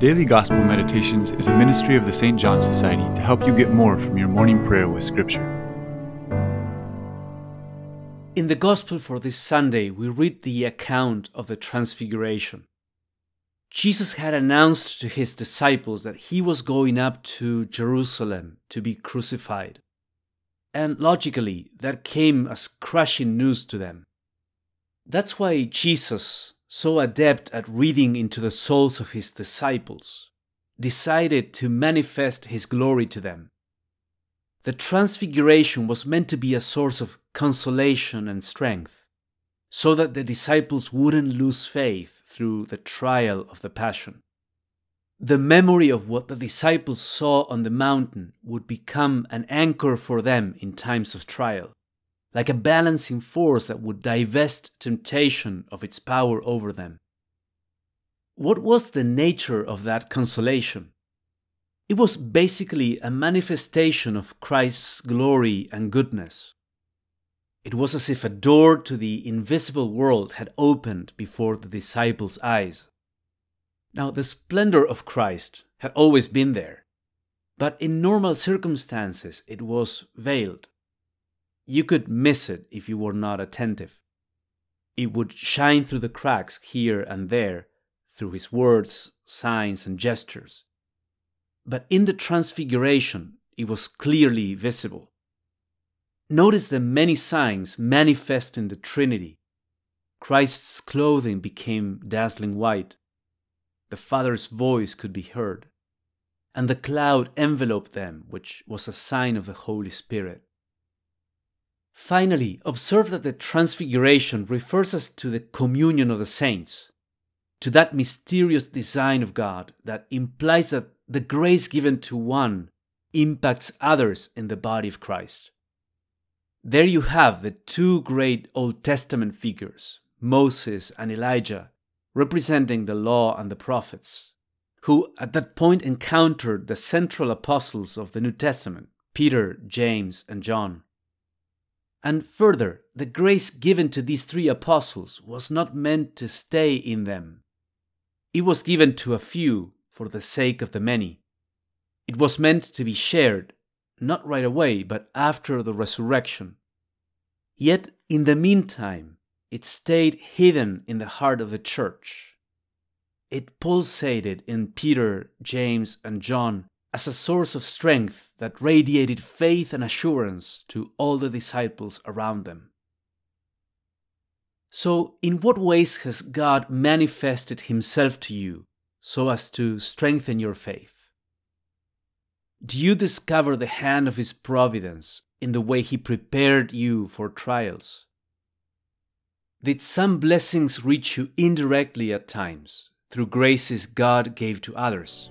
Daily Gospel Meditations is a ministry of the St. John Society to help you get more from your morning prayer with Scripture. In the Gospel for this Sunday, we read the account of the Transfiguration. Jesus had announced to his disciples that he was going up to Jerusalem to be crucified. And logically, that came as crushing news to them. That's why Jesus, so adept at reading into the souls of his disciples, decided to manifest his glory to them. The transfiguration was meant to be a source of consolation and strength, so that the disciples wouldn't lose faith through the trial of the Passion. The memory of what the disciples saw on the mountain would become an anchor for them in times of trial like a balancing force that would divest temptation of its power over them. What was the nature of that consolation? It was basically a manifestation of Christ's glory and goodness. It was as if a door to the invisible world had opened before the disciples' eyes. Now, the splendor of Christ had always been there, but in normal circumstances it was veiled you could miss it if you were not attentive. It would shine through the cracks here and there, through his words, signs, and gestures. But in the Transfiguration, it was clearly visible. Notice the many signs manifest in the Trinity. Christ's clothing became dazzling white. The Father's voice could be heard. And the cloud enveloped them, which was a sign of the Holy Spirit. Finally, observe that the Transfiguration refers us to the communion of the saints, to that mysterious design of God that implies that the grace given to one impacts others in the body of Christ. There you have the two great Old Testament figures, Moses and Elijah, representing the law and the prophets, who at that point encountered the central apostles of the New Testament, Peter, James, and John. And further, the grace given to these three apostles was not meant to stay in them. It was given to a few for the sake of the many. It was meant to be shared, not right away, but after the resurrection. Yet, in the meantime, it stayed hidden in the heart of the church. It pulsated in Peter, James, and John as a source of strength that radiated faith and assurance to all the disciples around them. So, in what ways has God manifested Himself to you so as to strengthen your faith? Do you discover the hand of His providence in the way He prepared you for trials? Did some blessings reach you indirectly at times through graces God gave to others?